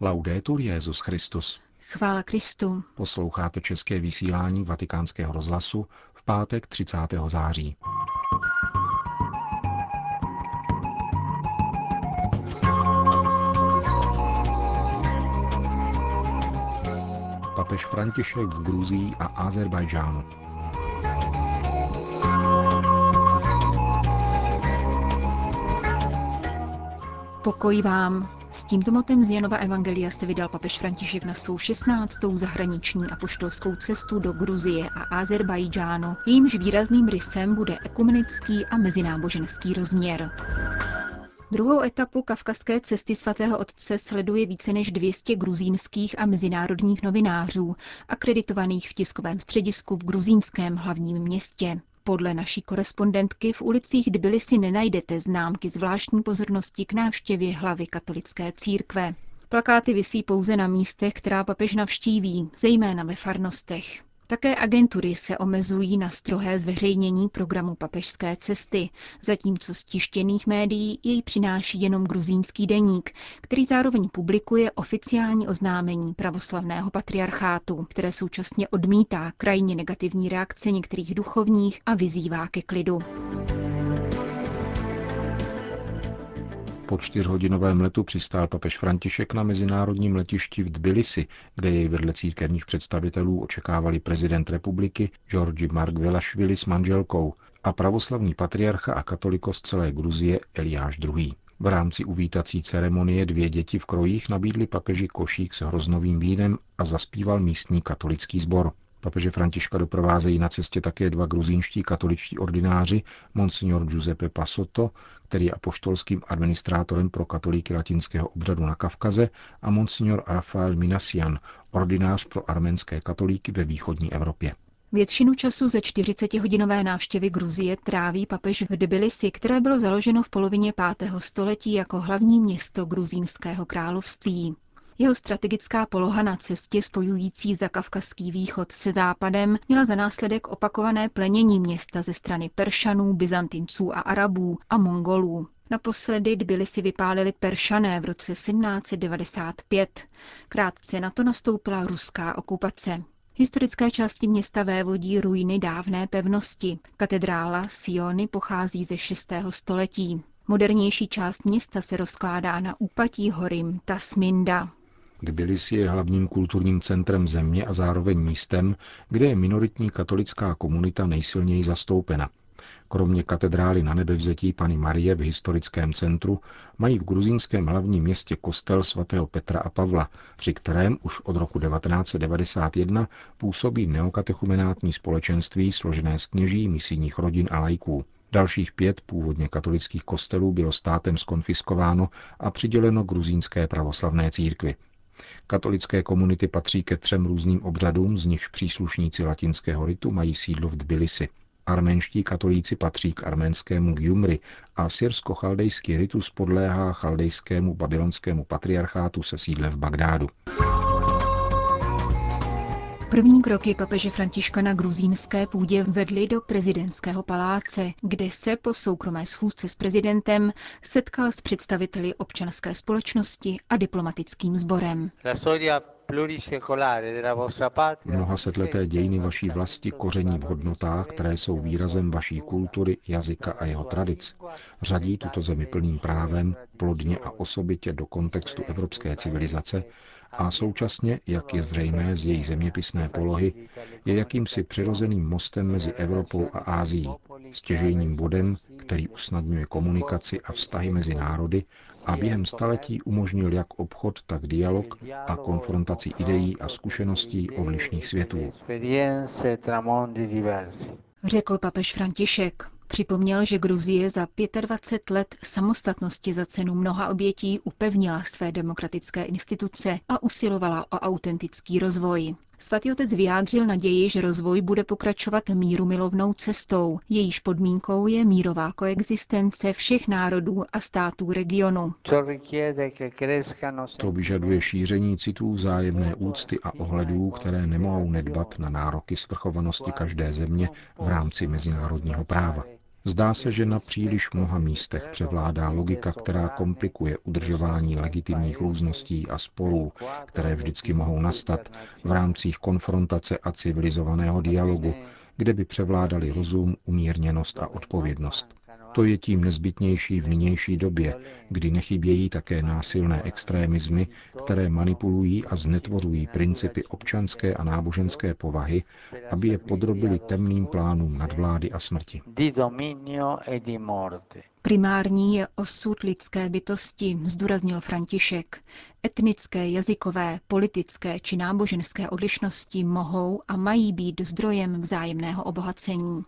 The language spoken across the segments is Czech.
Laudetur Jezus Christus. Chvála Kristu. Posloucháte české vysílání Vatikánského rozhlasu v pátek 30. září. Papež František v Gruzii a Azerbajdžánu. Pokoj vám. S tímto motem z Janova Evangelia se vydal papež František na svou 16. zahraniční a poštolskou cestu do Gruzie a Azerbajdžánu. Jejímž výrazným rysem bude ekumenický a mezináboženský rozměr. Druhou etapu kavkazské cesty svatého otce sleduje více než 200 gruzínských a mezinárodních novinářů, akreditovaných v tiskovém středisku v gruzínském hlavním městě. Podle naší korespondentky v ulicích si nenajdete známky zvláštní pozornosti k návštěvě hlavy katolické církve. Plakáty visí pouze na místech, která papež navštíví, zejména ve farnostech. Také agentury se omezují na strohé zveřejnění programu papežské cesty, zatímco z tištěných médií jej přináší jenom gruzínský deník, který zároveň publikuje oficiální oznámení pravoslavného patriarchátu, které současně odmítá krajně negativní reakce některých duchovních a vyzývá ke klidu. Po čtyřhodinovém letu přistál papež František na mezinárodním letišti v Tbilisi, kde jej vedle církevních představitelů očekávali prezident republiky Georgi Mark Velašvili s manželkou a pravoslavný patriarcha a katolikos celé Gruzie Eliáš II. V rámci uvítací ceremonie dvě děti v krojích nabídly papeži košík s hroznovým vínem a zaspíval místní katolický sbor. Papeže Františka doprovázejí na cestě také dva gruzínští katoličtí ordináři, monsignor Giuseppe Pasotto, který je apoštolským administrátorem pro katolíky latinského obřadu na Kavkaze, a monsignor Rafael Minasian, ordinář pro arménské katolíky ve východní Evropě. Většinu času ze 40-hodinové návštěvy Gruzie tráví papež v Tbilisi, které bylo založeno v polovině 5. století jako hlavní město gruzínského království. Jeho strategická poloha na cestě spojující zakavkazský východ se západem měla za následek opakované plenění města ze strany Peršanů, Byzantinců a Arabů a Mongolů. Naposledy byli si vypálili Peršané v roce 1795. Krátce na to nastoupila ruská okupace. Historické části města vévodí ruiny dávné pevnosti. Katedrála Siony pochází ze 6. století. Modernější část města se rozkládá na úpatí hory Tasminda. Tbilisi je hlavním kulturním centrem země a zároveň místem, kde je minoritní katolická komunita nejsilněji zastoupena. Kromě katedrály na nebevzetí Pany Marie v historickém centru mají v gruzínském hlavním městě kostel svatého Petra a Pavla, při kterém už od roku 1991 působí neokatechumenátní společenství složené z kněží, misijních rodin a lajků. Dalších pět původně katolických kostelů bylo státem skonfiskováno a přiděleno gruzínské pravoslavné církvi. Katolické komunity patří ke třem různým obřadům, z nichž příslušníci latinského ritu mají sídlo v Tbilisi. Arménští katolíci patří k arménskému Gjumri a syrsko-chaldejský ritus podléhá chaldejskému babylonskému patriarchátu se sídlem v Bagdádu. První kroky papeže Františka na gruzínské půdě vedly do prezidentského paláce, kde se po soukromé schůzce s prezidentem setkal s představiteli občanské společnosti a diplomatickým sborem. Mnoha setleté dějiny vaší vlasti koření v hodnotách, které jsou výrazem vaší kultury, jazyka a jeho tradic. Řadí tuto zemi plným právem, plodně a osobitě do kontextu evropské civilizace a současně, jak je zřejmé z její zeměpisné polohy, je jakýmsi přirozeným mostem mezi Evropou a Ázií, stěžejním bodem, který usnadňuje komunikaci a vztahy mezi národy a během staletí umožnil jak obchod, tak dialog a konfrontaci ideí a zkušeností odlišných světů. Řekl papež František. Připomněl, že Gruzie za 25 let samostatnosti za cenu mnoha obětí upevnila své demokratické instituce a usilovala o autentický rozvoj. Svatý otec vyjádřil naději, že rozvoj bude pokračovat míru milovnou cestou. Jejíž podmínkou je mírová koexistence všech národů a států regionu. To vyžaduje šíření citů vzájemné úcty a ohledů, které nemohou nedbat na nároky svrchovanosti každé země v rámci mezinárodního práva. Zdá se, že na příliš mnoha místech převládá logika, která komplikuje udržování legitimních růzností a sporů, které vždycky mohou nastat v rámcích konfrontace a civilizovaného dialogu, kde by převládali rozum, umírněnost a odpovědnost. To je tím nezbytnější v nynější době, kdy nechybějí také násilné extrémizmy, které manipulují a znetvořují principy občanské a náboženské povahy, aby je podrobili temným plánům nadvlády a smrti. Primární je osud lidské bytosti, zdůraznil František. Etnické, jazykové, politické či náboženské odlišnosti mohou a mají být zdrojem vzájemného obohacení.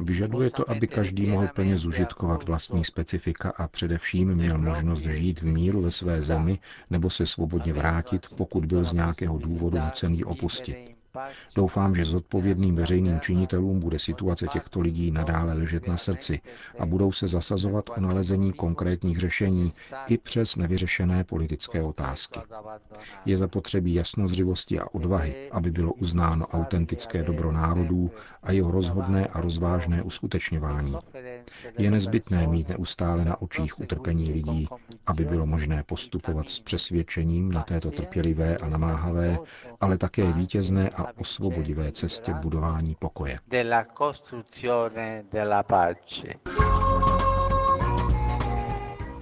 Vyžaduje to, aby každý mohl plně zužitkovat vlastní specifika a především měl možnost žít v míru ve své zemi nebo se svobodně vrátit, pokud byl z nějakého důvodu nucený opustit. Doufám, že zodpovědným veřejným činitelům bude situace těchto lidí nadále ležet na srdci a budou se zasazovat o nalezení konkrétních řešení i přes nevyřešené politické otázky. Je zapotřebí jasnozřivosti a odvahy, aby bylo uznáno autentické dobro národů a jeho rozhodné a rozvážné uskutečňování. Je nezbytné mít neustále na očích utrpení lidí, aby bylo možné postupovat s přesvědčením na této trpělivé a namáhavé, ale také vítězné a osvobodivé cestě budování pokoje.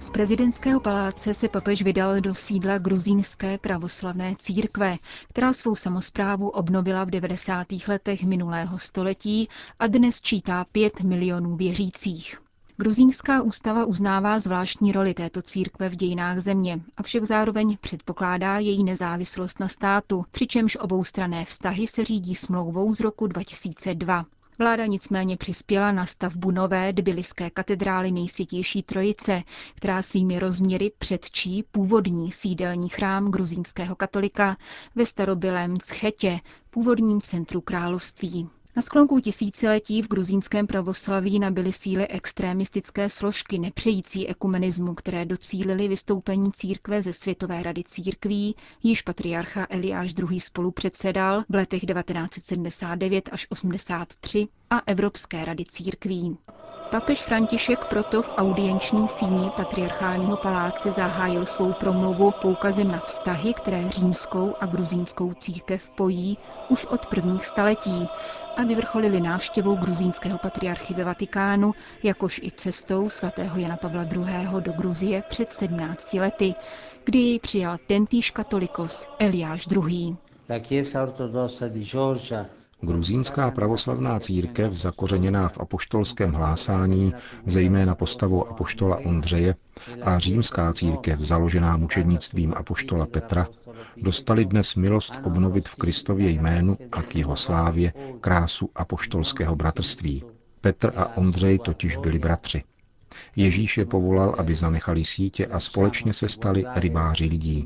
Z prezidentského paláce se papež vydal do sídla gruzínské pravoslavné církve, která svou samozprávu obnovila v 90. letech minulého století a dnes čítá 5 milionů věřících. Gruzínská ústava uznává zvláštní roli této církve v dějinách země, avšak zároveň předpokládá její nezávislost na státu, přičemž oboustranné vztahy se řídí smlouvou z roku 2002. Vláda nicméně přispěla na stavbu nové dbiliské katedrály nejsvětější trojice, která svými rozměry předčí původní sídelní chrám gruzínského katolika ve starobylém Chetě, původním centru království. Na sklonku tisíciletí v gruzínském pravoslaví nabily síly extrémistické složky nepřející ekumenismu, které docílily vystoupení církve ze Světové rady církví, již patriarcha Eliáš II. spolupředsedal v letech 1979 až 83 a Evropské rady církví. Papež František proto v audienční síni patriarchálního paláce zahájil svou promluvu poukazem na vztahy, které římskou a gruzínskou církev pojí už od prvních staletí a vyvrcholili návštěvou gruzínského patriarchy ve Vatikánu, jakož i cestou svatého Jana Pavla II. do Gruzie před 17 lety, kdy jej přijal tentýž katolikos Eliáš II. Gruzínská pravoslavná církev, zakořeněná v apoštolském hlásání, zejména postavou apoštola Ondřeje, a římská církev, založená mučednictvím apoštola Petra, dostali dnes milost obnovit v Kristově jménu a k jeho slávě krásu apoštolského bratrství. Petr a Ondřej totiž byli bratři. Ježíš je povolal, aby zanechali sítě a společně se stali rybáři lidí.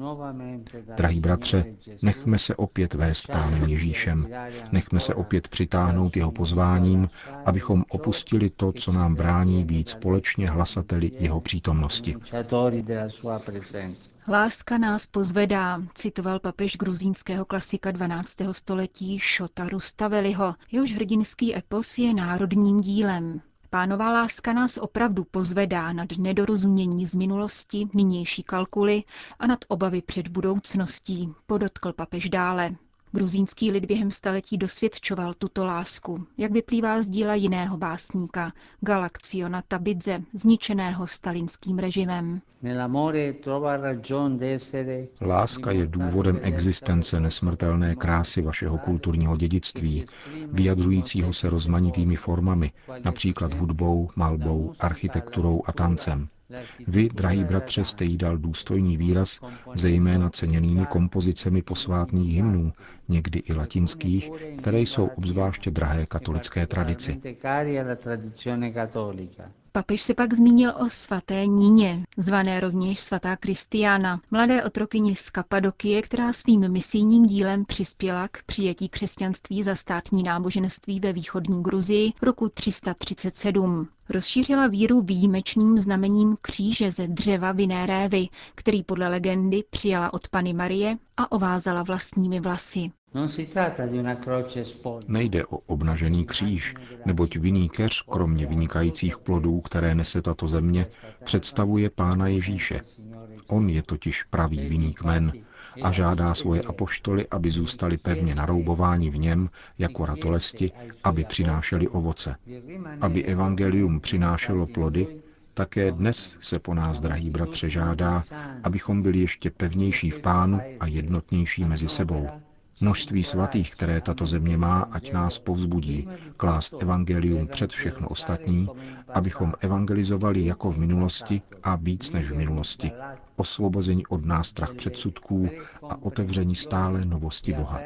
Drahí bratře, nechme se opět vést pánem Ježíšem. Nechme se opět přitáhnout jeho pozváním, abychom opustili to, co nám brání být společně hlasateli jeho přítomnosti. Láska nás pozvedá, citoval papež gruzínského klasika 12. století Šota Rustaveliho. Jehož hrdinský epos je národním dílem. Pánová láska nás opravdu pozvedá nad nedorozumění z minulosti, nynější kalkuly a nad obavy před budoucností, podotkl papež dále. Gruzínský lid během staletí dosvědčoval tuto lásku, jak vyplývá z díla jiného básníka, Galakciona Tabidze, zničeného stalinským režimem. Láska je důvodem existence nesmrtelné krásy vašeho kulturního dědictví, vyjadřujícího se rozmanitými formami, například hudbou, malbou, architekturou a tancem. Vy, drahý bratře, jste jí dal důstojný výraz, zejména ceněnými kompozicemi posvátných hymnů, někdy i latinských, které jsou obzvláště drahé katolické tradici. Papež se pak zmínil o svaté Níně, zvané rovněž svatá Kristiána, mladé otrokyni z Kapadokie, která svým misijním dílem přispěla k přijetí křesťanství za státní náboženství ve východní Gruzii roku 337. Rozšířila víru výjimečným znamením kříže ze dřeva vinné révy, který podle legendy přijala od Pany Marie a ovázala vlastními vlasy. Nejde o obnažený kříž, neboť vinný keř, kromě vynikajících plodů, které nese tato země, představuje Pána Ježíše. On je totiž pravý vinný kmen a žádá svoje apoštoly, aby zůstali pevně naroubováni v něm jako ratolesti, aby přinášeli ovoce. Aby evangelium přinášelo plody, také dnes se po nás, drahý bratře, žádá, abychom byli ještě pevnější v pánu a jednotnější mezi sebou. Množství svatých, které tato země má, ať nás povzbudí, klást evangelium před všechno ostatní, abychom evangelizovali jako v minulosti a víc než v minulosti, osvobození od nástrach předsudků a otevření stále novosti Boha.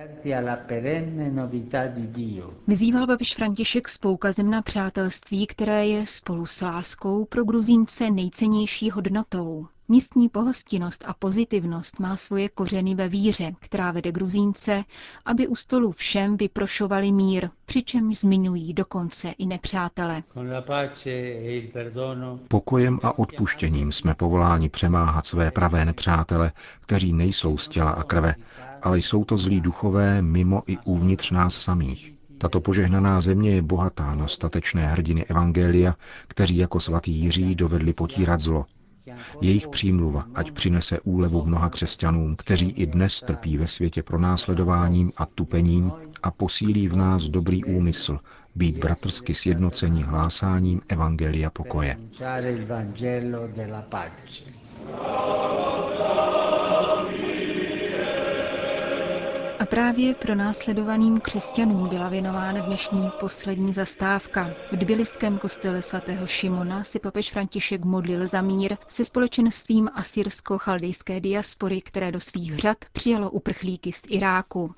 Vyzýval papež František s poukazem na přátelství, které je spolu s láskou pro Gruzínce nejcennější hodnotou. Místní pohostinnost a pozitivnost má svoje kořeny ve víře, která vede Gruzínce, aby u stolu všem vyprošovali mír, přičemž zmiňují dokonce i nepřátele. E Pokojem a odpuštěním jsme povoláni přemáhat své pravé nepřátele, kteří nejsou z těla a krve, ale jsou to zlí duchové mimo i uvnitř nás samých. Tato požehnaná země je bohatá na statečné hrdiny Evangelia, kteří jako svatý Jiří dovedli potírat zlo, jejich přímluva, ať přinese úlevu mnoha křesťanům, kteří i dnes trpí ve světě pronásledováním a tupením a posílí v nás dobrý úmysl, být bratrsky sjednocení hlásáním Evangelia pokoje. Právě pro následovaným křesťanům byla věnována dnešní poslední zastávka. V Tbiliském kostele svatého Šimona si papež František modlil za mír se společenstvím asyrsko-chaldejské diaspory, které do svých řad přijalo uprchlíky z Iráku.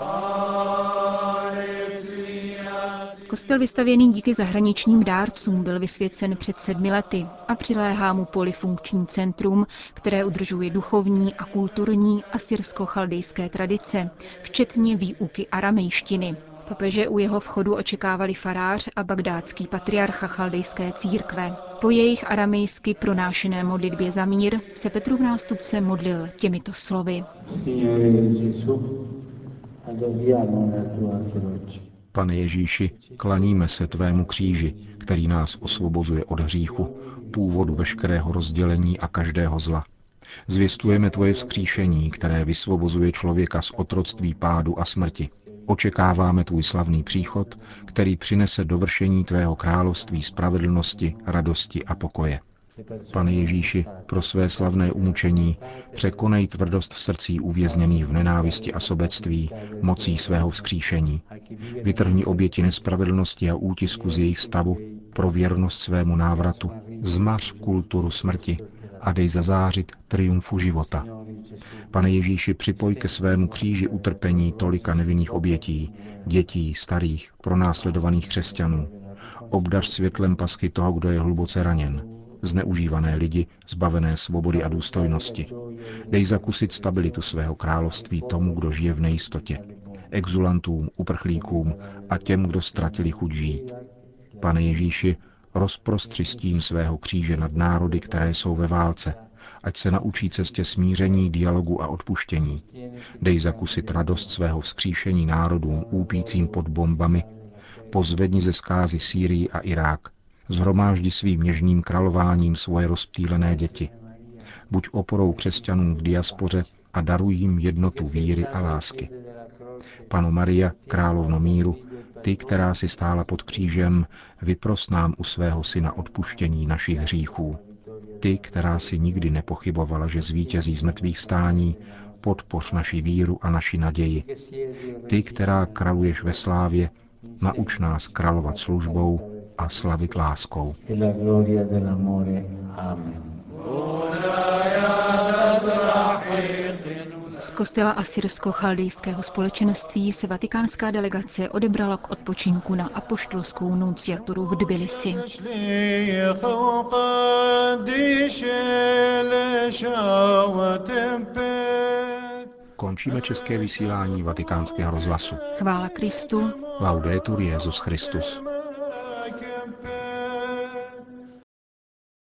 Kostel vystavěný díky zahraničním dárcům byl vysvěcen před sedmi lety a přiléhá mu polifunkční centrum, které udržuje duchovní a kulturní asyrsko-chaldejské tradice, včetně výuky aramejštiny. Papeže u jeho vchodu očekávali farář a bagdátský patriarcha chaldejské církve. Po jejich aramejsky pronášené modlitbě za mír se Petrův nástupce modlil těmito slovy. Pane Ježíši, klaníme se Tvému kříži, který nás osvobozuje od hříchu, původu veškerého rozdělení a každého zla. Zvěstujeme Tvoje vzkříšení, které vysvobozuje člověka z otroctví pádu a smrti. Očekáváme Tvůj slavný příchod, který přinese dovršení Tvého království spravedlnosti, radosti a pokoje. Pane Ježíši, pro své slavné umučení překonej tvrdost srdcí uvězněných v nenávisti a sobectví mocí svého vzkříšení. Vytrhni oběti nespravedlnosti a útisku z jejich stavu pro věrnost svému návratu. Zmař kulturu smrti a dej zazářit triumfu života. Pane Ježíši, připoj ke svému kříži utrpení tolika nevinných obětí, dětí, starých, pronásledovaných křesťanů. Obdař světlem pasky toho, kdo je hluboce raněn zneužívané lidi, zbavené svobody a důstojnosti. Dej zakusit stabilitu svého království tomu, kdo žije v nejistotě. Exulantům, uprchlíkům a těm, kdo ztratili chuť žít. Pane Ježíši, rozprostři tím svého kříže nad národy, které jsou ve válce, ať se naučí cestě smíření, dialogu a odpuštění. Dej zakusit radost svého vzkříšení národům úpícím pod bombami, pozvedni ze skázy Sýrii a Irák, zhromáždi svým něžným králováním svoje rozptýlené děti. Buď oporou křesťanům v diaspoře a daruj jim jednotu víry a lásky. Pano Maria, královno míru, ty, která si stála pod křížem, vypros nám u svého syna odpuštění našich hříchů. Ty, která si nikdy nepochybovala, že zvítězí z mrtvých stání, podpoř naši víru a naši naději. Ty, která kraluješ ve slávě, nauč nás královat službou a slavit láskou. Z kostela asyrsko-chaldejského společenství se vatikánská delegace odebrala k odpočinku na apoštolskou nunciaturu v Tbilisi. Končíme české vysílání vatikánského rozhlasu. Chvála Kristu. Laudetur Jezus Christus.